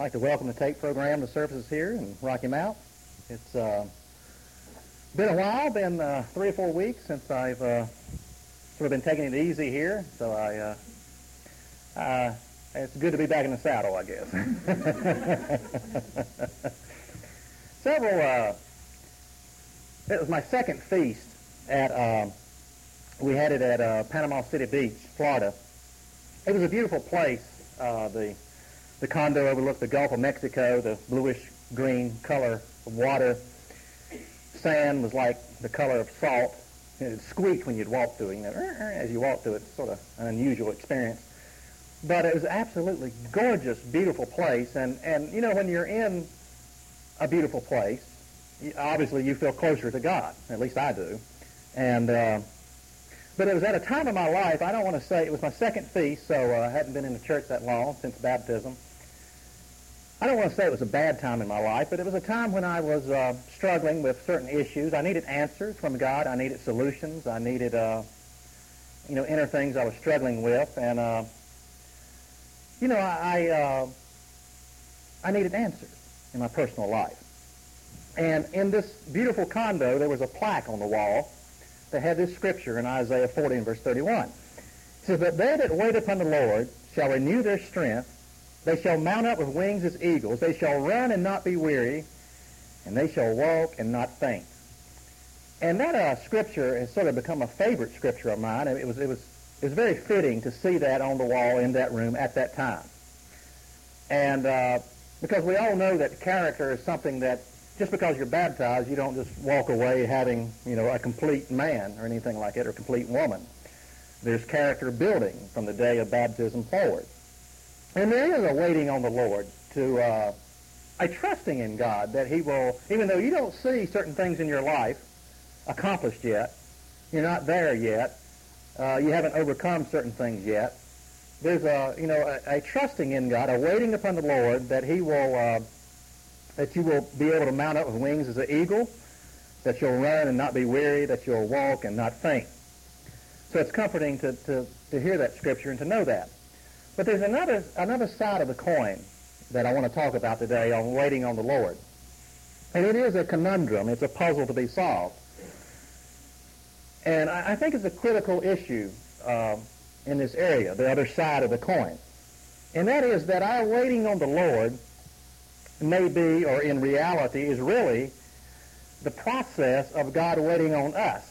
like to welcome the tape program to services here in Rocky Mount. It's uh, been a while, been uh, three or four weeks since I've uh, sort of been taking it easy here, so I uh, it's good to be back in the saddle, I guess. Several. Uh, it was my second feast at. Uh, we had it at Panama City Beach, Florida. It was a beautiful place. The the condo overlooked the Gulf of Mexico, the bluish green color of water. Sand was like the color of salt. It squeaked when you'd walk through it. You know, as you walk through it, it's sort of an unusual experience. But it was absolutely gorgeous, beautiful place. And, and you know, when you're in a beautiful place, obviously you feel closer to God. At least I do. And uh, but it was at a time of my life. I don't want to say it was my second feast, so uh, I hadn't been in the church that long since baptism. I don't want to say it was a bad time in my life, but it was a time when I was uh, struggling with certain issues. I needed answers from God. I needed solutions. I needed, uh, you know, inner things I was struggling with, and uh, you know, I I, uh, I needed answers in my personal life. And in this beautiful condo, there was a plaque on the wall that had this scripture in Isaiah 40 and verse 31. It says, But they that wait upon the Lord shall renew their strength. They shall mount up with wings as eagles. They shall run and not be weary, and they shall walk and not faint. And that uh, scripture has sort of become a favorite scripture of mine. It was, it was, it was very fitting to see that on the wall in that room at that time. And uh, because we all know that character is something that just because you're baptized, you don't just walk away having, you know, a complete man or anything like it, or a complete woman. There's character building from the day of baptism forward. And there is a waiting on the Lord to uh, a trusting in God that He will, even though you don't see certain things in your life accomplished yet, you're not there yet, uh, you haven't overcome certain things yet. There's a, you know, a, a, trusting in God, a waiting upon the Lord that He will, uh, that you will be able to mount up with wings as an eagle, that you'll run and not be weary, that you'll walk and not faint. So it's comforting to, to, to hear that scripture and to know that. But there's another, another side of the coin that I want to talk about today on waiting on the Lord. And it is a conundrum. It's a puzzle to be solved. And I, I think it's a critical issue uh, in this area, the other side of the coin. And that is that our waiting on the Lord may be, or in reality, is really the process of God waiting on us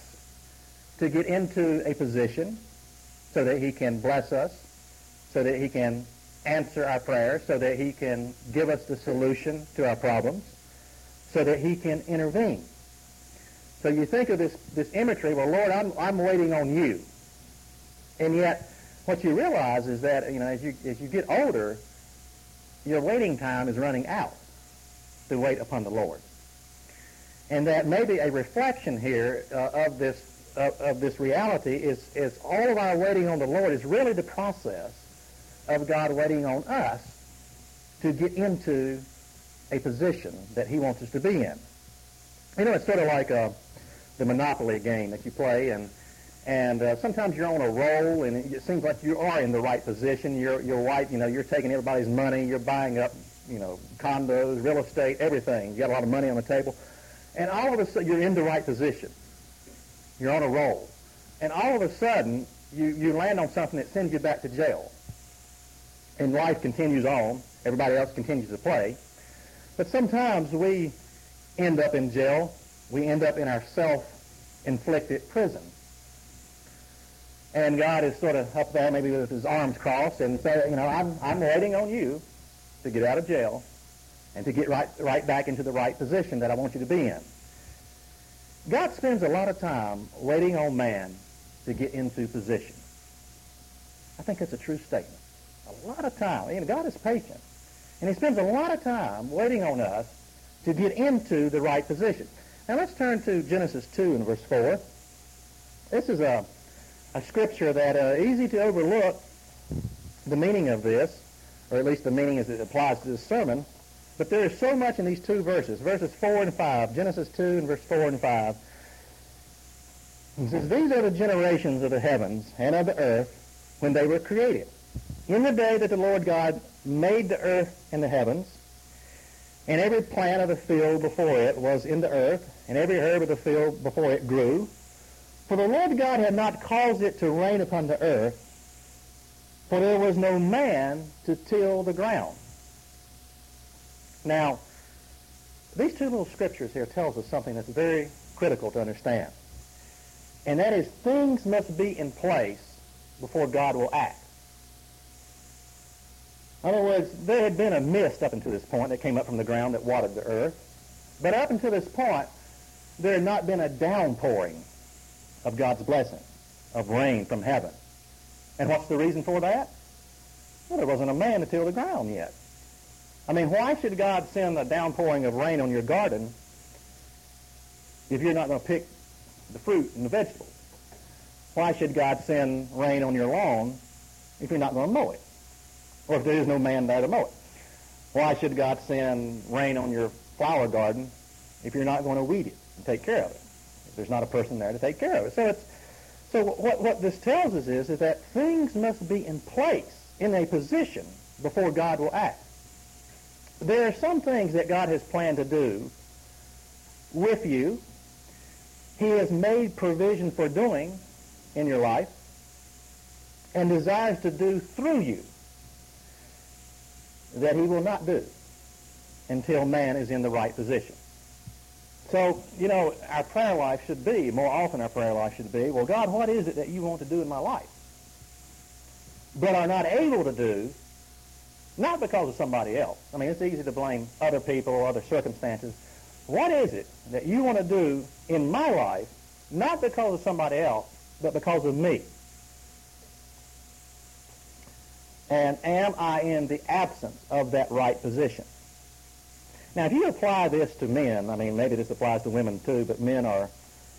to get into a position so that he can bless us, so that he can answer our prayers, so that he can give us the solution to our problems, so that he can intervene. So you think of this, this imagery, well, Lord, I'm, I'm waiting on you. And yet, what you realize is that, you know, as you, as you get older, your waiting time is running out to wait upon the Lord. And that maybe a reflection here uh, of this of, of this reality is, is all of our waiting on the Lord is really the process of God waiting on us to get into a position that he wants us to be in. You know, it's sort of like a, the Monopoly game that you play, and and uh, sometimes you're on a roll, and it seems like you are in the right position. You're you're right. You know, you're taking everybody's money. You're buying up, you know, condos, real estate, everything. You got a lot of money on the table, and all of a sudden you're in the right position. You're on a roll. And all of a sudden, you, you land on something that sends you back to jail. And life continues on. Everybody else continues to play. But sometimes we end up in jail. We end up in our self-inflicted prison. And God is sort of up there, maybe with his arms crossed, and say, you know, I'm, I'm waiting on you to get out of jail and to get right, right back into the right position that I want you to be in. God spends a lot of time waiting on man to get into position. I think that's a true statement. A lot of time. Know, God is patient. And he spends a lot of time waiting on us to get into the right position. Now let's turn to Genesis 2 and verse 4. This is a, a scripture that uh, easy to overlook the meaning of this, or at least the meaning as it applies to this sermon. But there is so much in these two verses, verses 4 and 5, Genesis 2 and verse 4 and 5. He says, These are the generations of the heavens and of the earth when they were created. In the day that the Lord God made the earth and the heavens, and every plant of the field before it was in the earth, and every herb of the field before it grew. For the Lord God had not caused it to rain upon the earth, for there was no man to till the ground. Now, these two little scriptures here tells us something that's very critical to understand. And that is things must be in place before God will act. In other words, there had been a mist up until this point that came up from the ground that watered the earth. But up until this point, there had not been a downpouring of God's blessing, of rain from heaven. And what's the reason for that? Well, there wasn't a man to till the ground yet. I mean, why should God send a downpouring of rain on your garden if you're not going to pick the fruit and the vegetables? Why should God send rain on your lawn if you're not going to mow it? Or if there is no man there to mow it? Why should God send rain on your flower garden if you're not going to weed it and take care of it? If there's not a person there to take care of it. So it's so what, what this tells us is, is that things must be in place, in a position, before God will act. There are some things that God has planned to do with you. He has made provision for doing in your life and desires to do through you that he will not do until man is in the right position. So, you know, our prayer life should be, more often our prayer life should be, well, God, what is it that you want to do in my life? But are not able to do, not because of somebody else. I mean, it's easy to blame other people or other circumstances. What is it that you want to do in my life, not because of somebody else, but because of me? And am I in the absence of that right position? Now, if you apply this to men, I mean, maybe this applies to women too, but men are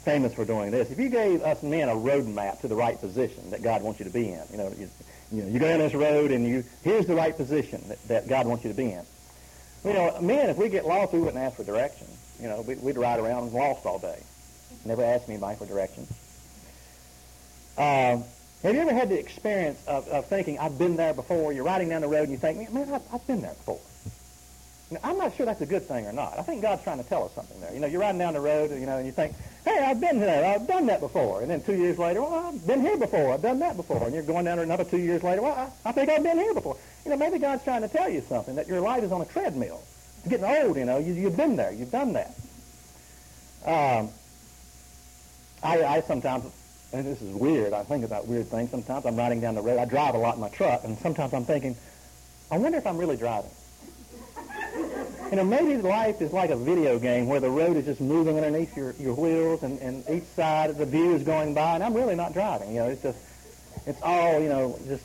famous for doing this. If you gave us men a roadmap to the right position that God wants you to be in, you know, you, you, know, you go down this road and you here's the right position that, that God wants you to be in. You know, men, if we get lost, we wouldn't ask for direction. You know, we, would ride around lost all day. Never ask anybody for directions. Um, have you ever had the experience of, of thinking, I've been there before? You're riding down the road and you think, man, I've, I've been there before. Know, I'm not sure that's a good thing or not. I think God's trying to tell us something there. You know, you're riding down the road, you know, and you think, hey, I've been there. I've done that before. And then two years later, well, I've been here before. I've done that before. And you're going down there another two years later, well, I, I think I've been here before. You know, maybe God's trying to tell you something, that your life is on a treadmill. It's getting old, you know. You, you've been there. You've done that. Um, I, I sometimes and this is weird. I think about weird things. Sometimes I'm riding down the road. I drive a lot in my truck, and sometimes I'm thinking, I wonder if I'm really driving. you know, maybe life is like a video game where the road is just moving underneath your, your wheels, and, and each side of the view is going by, and I'm really not driving. You know, it's just, it's all, you know, just,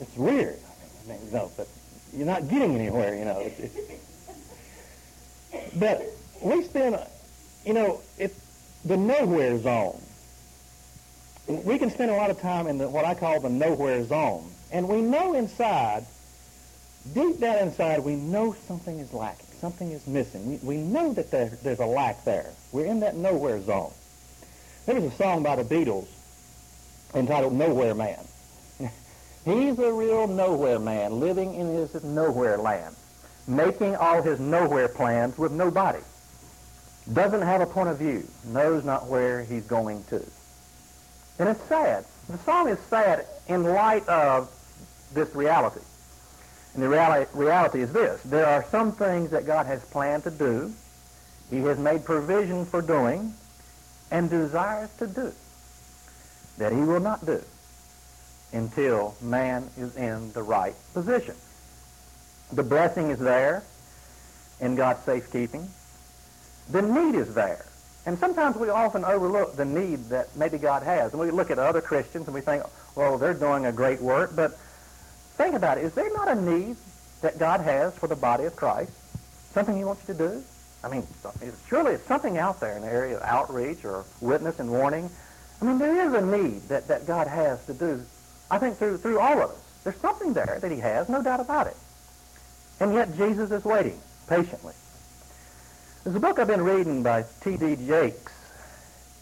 it's weird. I mean, no, but you're not getting anywhere, you know. It's, it's, but we spend, you know, it's the nowhere zone we can spend a lot of time in the, what I call the nowhere zone. And we know inside, deep down inside, we know something is lacking. Something is missing. We, we know that there, there's a lack there. We're in that nowhere zone. There was a song by the Beatles entitled Nowhere Man. He's a real nowhere man living in his nowhere land, making all his nowhere plans with nobody. Doesn't have a point of view, knows not where he's going to. And it's sad. The song is sad in light of this reality. And the reality, reality is this. There are some things that God has planned to do, he has made provision for doing, and desires to do, that he will not do until man is in the right position. The blessing is there in God's safekeeping. The need is there. And sometimes we often overlook the need that maybe God has. And we look at other Christians and we think, well, they're doing a great work. But think about it. Is there not a need that God has for the body of Christ? Something he wants you to do? I mean, surely it's something out there in the area of outreach or witness and warning. I mean, there is a need that, that God has to do, I think, through, through all of us. There's something there that he has, no doubt about it. And yet Jesus is waiting patiently there's a book I've been reading by T.D. Jakes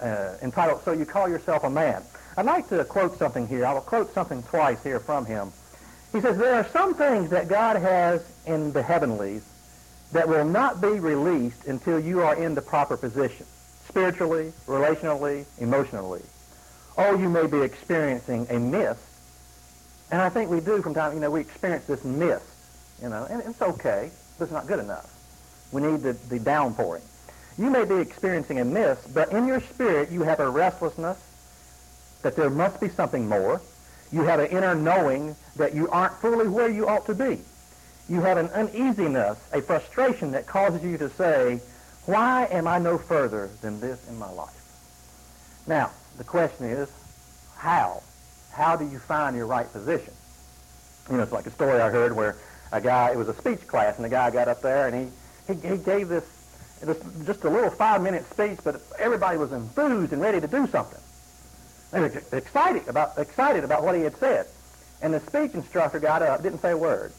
uh, entitled So You Call Yourself a Man. I'd like to quote something here. I will quote something twice here from him. He says, There are some things that God has in the heavenlies that will not be released until you are in the proper position, spiritually, relationally, emotionally. Or you may be experiencing a mist, and I think we do from time, you know, we experience this mist, you know, and it's okay, but it's not good enough. We need the, the downpouring. You may be experiencing a miss, but in your spirit you have a restlessness that there must be something more. You have an inner knowing that you aren't fully where you ought to be. You have an uneasiness, a frustration that causes you to say, why am I no further than this in my life? Now, the question is, how? How do you find your right position? You know, it's like a story I heard where a guy, it was a speech class, and the guy got up there and he, he, he gave this, just a little five-minute speech, but everybody was enthused and ready to do something. They were excited about, excited about what he had said. And the speech instructor got up, didn't say a word,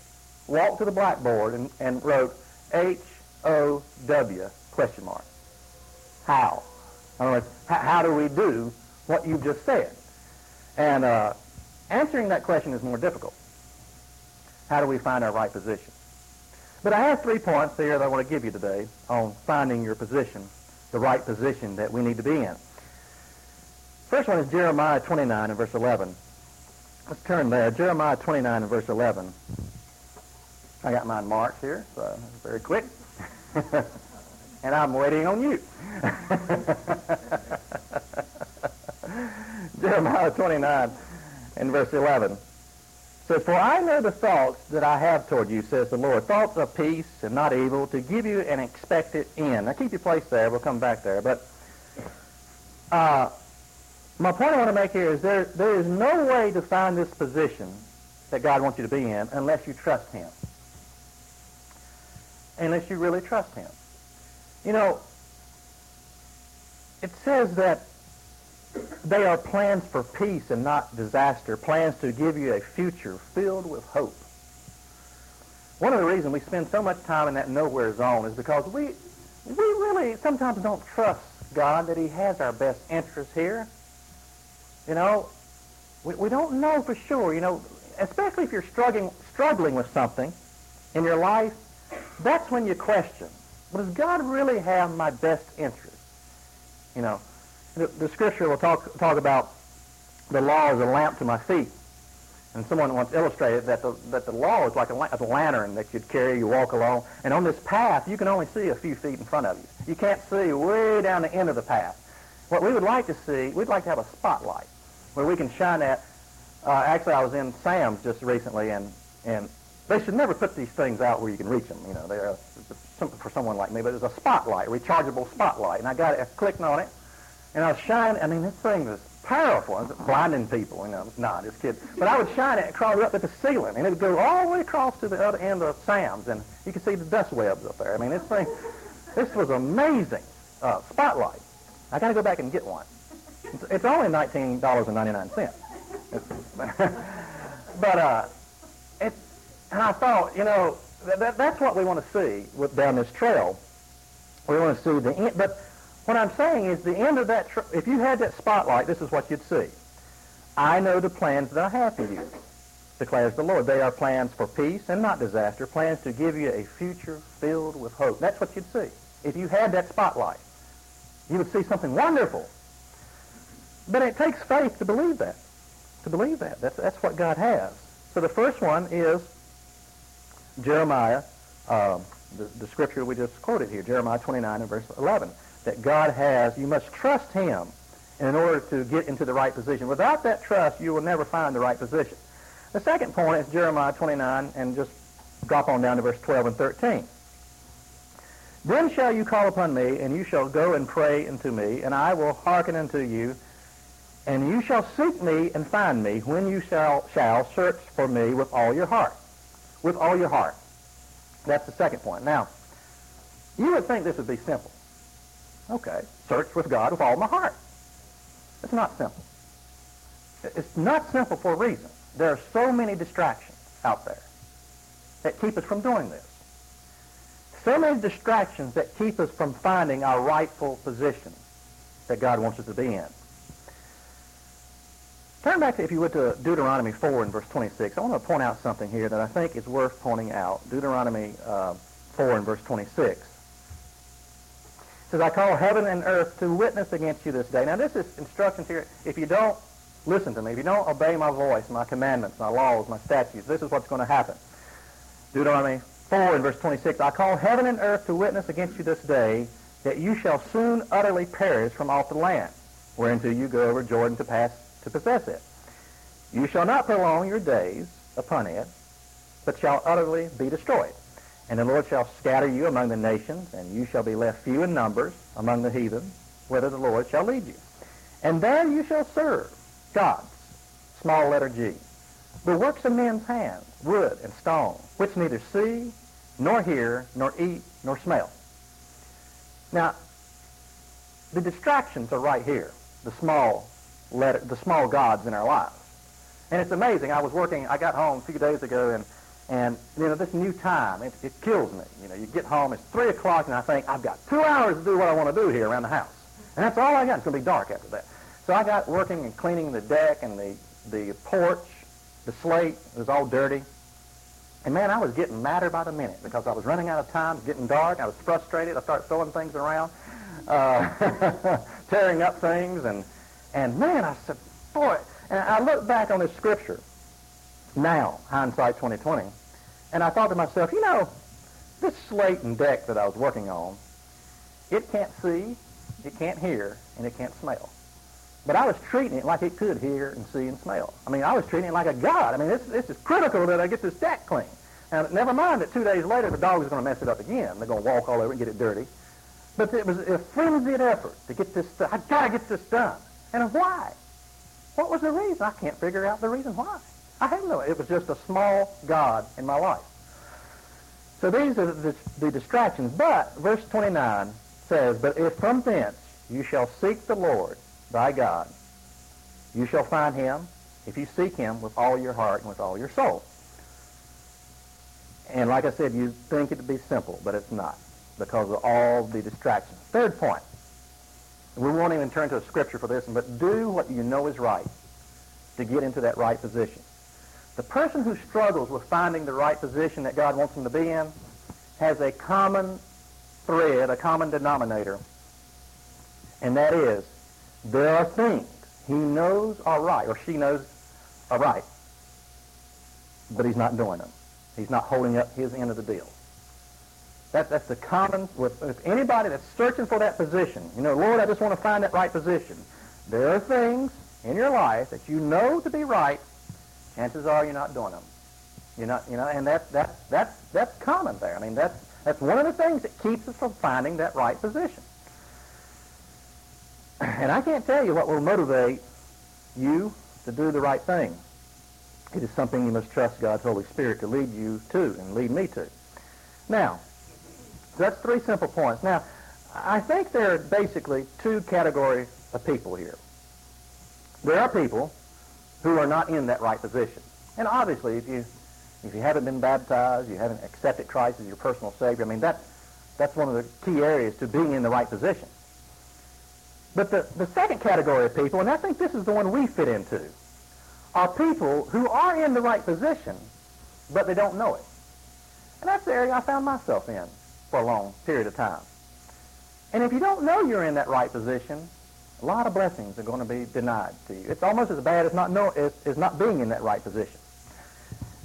walked to the blackboard and, and wrote H-O-W question mark. How? In other words, how, how do we do what you just said? And uh, answering that question is more difficult. How do we find our right position? But I have three points here that I want to give you today on finding your position, the right position that we need to be in. First one is Jeremiah 29 and verse 11. Let's turn there. Jeremiah 29 and verse 11. I got mine marked here, so very quick. and I'm waiting on you. Jeremiah 29 and verse 11 says, For I know the thoughts that I have toward you, says the Lord, thoughts of peace and not evil, to give you an expected end. Now keep your place there. We'll come back there. But uh, my point I want to make here is there, there is no way to find this position that God wants you to be in unless you trust him unless you really trust him. You know, it says that they are plans for peace and not disaster, plans to give you a future filled with hope. One of the reasons we spend so much time in that nowhere zone is because we, we really sometimes don't trust God that he has our best interests here. You know, we, we don't know for sure, you know, especially if you're struggling, struggling with something in your life that's when you question, does God really have my best interest? You know, the, the scripture will talk, talk about the law as a lamp to my feet. And someone once illustrated that the, that the law is like a, a lantern that you'd carry, you walk along, and on this path you can only see a few feet in front of you. You can't see way down the end of the path. What we would like to see, we'd like to have a spotlight where we can shine that. Uh, actually, I was in Sam's just recently, and, and they should never put these things out where you can reach them. You know, they're something for someone like me. But it's a spotlight, a rechargeable spotlight, and I got it, I clicked on it, and I was shining. I mean, this thing was powerful. It was blinding people. You know, nah, just kidding. But I would shine it across up at the ceiling, and it would go all the way across to the other end of Sam's, and you could see the dust webs up there. I mean, this thing, this was amazing. Uh, spotlight. I got to go back and get one. It's, it's only nineteen dollars and ninety nine cents. but uh, it's and I thought, you know, that, that's what we want to see with, down this trail. We want to see the end. But what I'm saying is the end of that, tra- if you had that spotlight, this is what you'd see. I know the plans that I have for you, declares the Lord. They are plans for peace and not disaster, plans to give you a future filled with hope. That's what you'd see. If you had that spotlight, you would see something wonderful. But it takes faith to believe that. To believe that. That's, that's what God has. So the first one is Jeremiah, uh, the, the scripture we just quoted here, Jeremiah 29 and verse 11, that God has, you must trust him in order to get into the right position. Without that trust, you will never find the right position. The second point is Jeremiah 29, and just drop on down to verse 12 and 13. Then shall you call upon me, and you shall go and pray unto me, and I will hearken unto you, and you shall seek me and find me when you shall, shall search for me with all your heart with all your heart. That's the second point. Now, you would think this would be simple. Okay, search with God with all my heart. It's not simple. It's not simple for a reason. There are so many distractions out there that keep us from doing this. So many distractions that keep us from finding our rightful position that God wants us to be in. Turn back, to, if you would, to Deuteronomy 4 and verse 26. I want to point out something here that I think is worth pointing out. Deuteronomy uh, 4 and verse 26. Says, I call heaven and earth to witness against you this day. Now, this is instructions here. If you don't listen to me, if you don't obey my voice, my commandments, my laws, my statutes, this is what's going to happen. Deuteronomy 4 and verse 26, I call heaven and earth to witness against you this day that you shall soon utterly perish from off the land, whereunto you go over Jordan to pass to possess it. You shall not prolong your days upon it, but shall utterly be destroyed. And the Lord shall scatter you among the nations, and you shall be left few in numbers among the heathen, whither the Lord shall lead you. And there you shall serve gods, small letter G, the works of men's hands, wood and stone, which neither see, nor hear, nor eat, nor smell. Now, the distractions are right here, the small letter, the small gods in our lives. And it's amazing. I was working, I got home a few days ago, and, and you know, this new time, it, it kills me. You know, you get home, it's 3 o'clock, and I think, I've got two hours to do what I want to do here around the house. And that's all I got. It's going to be dark after that. So I got working and cleaning the deck and the, the porch, the slate. It was all dirty. And man, I was getting madder by the minute because I was running out of time. Getting dark. I was frustrated. I started throwing things around, uh, tearing up things, and and man, I said, boy. And I look back on this scripture now, hindsight 2020, and I thought to myself, you know, this slate and deck that I was working on, it can't see, it can't hear, and it can't smell. But I was treating it like it could hear and see and smell. I mean, I was treating it like a god. I mean, this, this is critical that I get this deck clean. Now, never mind that two days later the dog is going to mess it up again. They're going to walk all over it and get it dirty. But it was a frenzied effort to get this. i I've got to get this done. And why? What was the reason? I can't figure out the reason why. I have no. It was just a small god in my life. So these are the, the distractions. But verse 29 says, "But if from thence you shall seek the Lord thy God, you shall find him if you seek him with all your heart and with all your soul." And like I said, you think it to be simple, but it's not because of all the distractions. Third point. We won't even turn to a scripture for this, but do what you know is right to get into that right position. The person who struggles with finding the right position that God wants them to be in has a common thread, a common denominator, and that is there are things he knows are right, or she knows are right, but he's not doing them. He's not holding up his end of the deal. That, that's the common, with, with anybody that's searching for that position. You know, Lord, I just want to find that right position. There are things in your life that you know to be right. Chances are you're not doing them. You're not, you know, and that's, that's, that's, that's common there. I mean, that's, that's one of the things that keeps us from finding that right position. And I can't tell you what will motivate you to do the right thing. It is something you must trust God's Holy Spirit to lead you to and lead me to. Now, that's three simple points. Now, I think there are basically two categories of people here. There are people who are not in that right position. And obviously, if you if you haven't been baptized, you haven't accepted Christ as your personal Savior, I mean, that, that's one of the key areas to being in the right position. But the, the second category of people, and I think this is the one we fit into, are people who are in the right position, but they don't know it. And that's the area I found myself in for a long period of time. And if you don't know you're in that right position, a lot of blessings are going to be denied to you. It's almost as bad as not, know, as, as not being in that right position.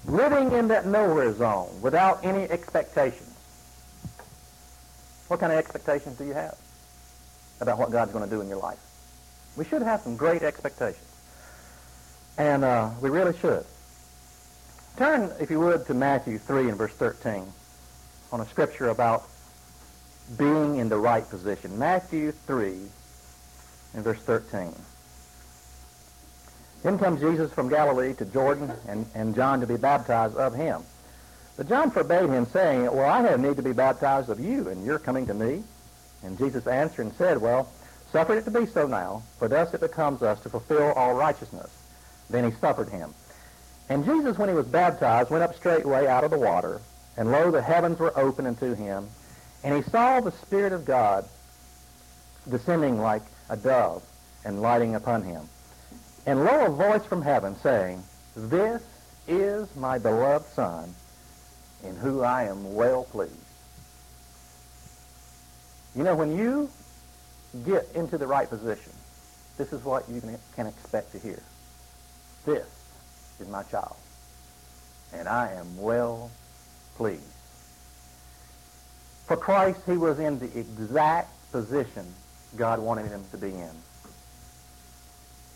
Living in that nowhere zone without any expectations. What kind of expectations do you have about what God's going to do in your life? We should have some great expectations. And uh, we really should. Turn, if you would, to Matthew 3 and verse 13 on a scripture about being in the right position. Matthew 3 and verse 13. Then comes Jesus from Galilee to Jordan and, and John to be baptized of him. But John forbade him, saying, Well, I have need to be baptized of you, and you're coming to me. And Jesus answered and said, Well, suffer it to be so now, for thus it becomes us to fulfill all righteousness. Then he suffered him. And Jesus, when he was baptized, went up straightway out of the water, and lo, the heavens were open unto him, and he saw the Spirit of God descending like a dove and lighting upon him. And lo, a voice from heaven saying, This is my beloved Son, in whom I am well pleased. You know, when you get into the right position, this is what you can expect to hear. This is my child, and I am well pleased. For Christ, he was in the exact position God wanted him to be in.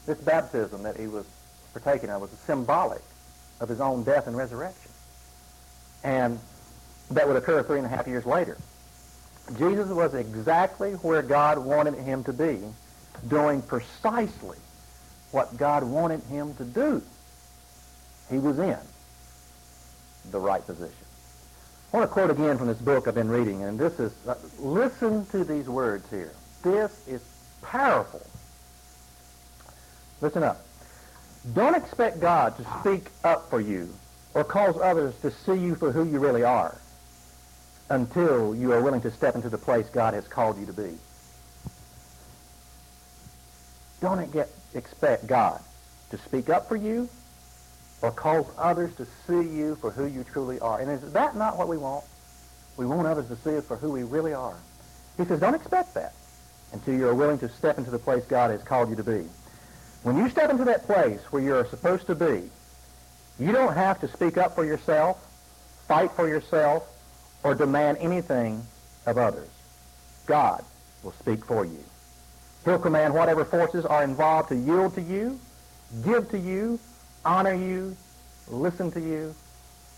This baptism that he was partaking of was symbolic of his own death and resurrection. And that would occur three and a half years later. Jesus was exactly where God wanted him to be, doing precisely what God wanted him to do. He was in the right position. I want to quote again from this book I've been reading, and this is, uh, listen to these words here. This is powerful. Listen up. Don't expect God to speak up for you or cause others to see you for who you really are until you are willing to step into the place God has called you to be. Don't get, expect God to speak up for you or cause others to see you for who you truly are. And is that not what we want? We want others to see us for who we really are. He says, don't expect that until you're willing to step into the place God has called you to be. When you step into that place where you're supposed to be, you don't have to speak up for yourself, fight for yourself, or demand anything of others. God will speak for you. He'll command whatever forces are involved to yield to you, give to you, honor you, listen to you,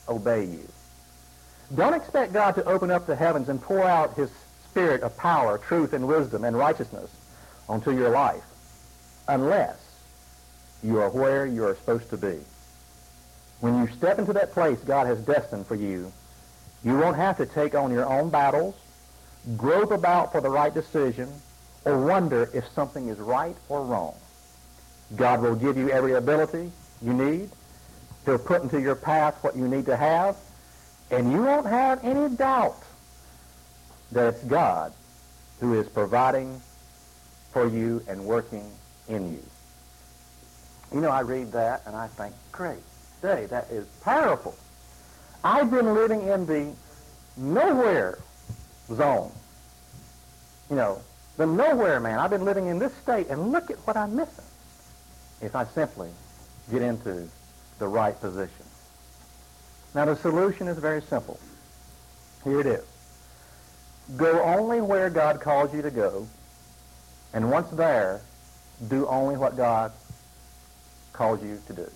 obey you. Don't expect God to open up the heavens and pour out his spirit of power, truth, and wisdom and righteousness onto your life unless you are where you are supposed to be. When you step into that place God has destined for you, you won't have to take on your own battles, grope about for the right decision, or wonder if something is right or wrong. God will give you every ability you need. He'll put into your path what you need to have, and you won't have any doubt that it's God who is providing for you and working in you. You know, I read that and I think, great day, that is powerful. I've been living in the nowhere zone. You know, the nowhere man. I've been living in this state, and look at what I'm missing if I simply get into the right position. Now, the solution is very simple. Here it is. Go only where God calls you to go, and once there, do only what God calls you to do.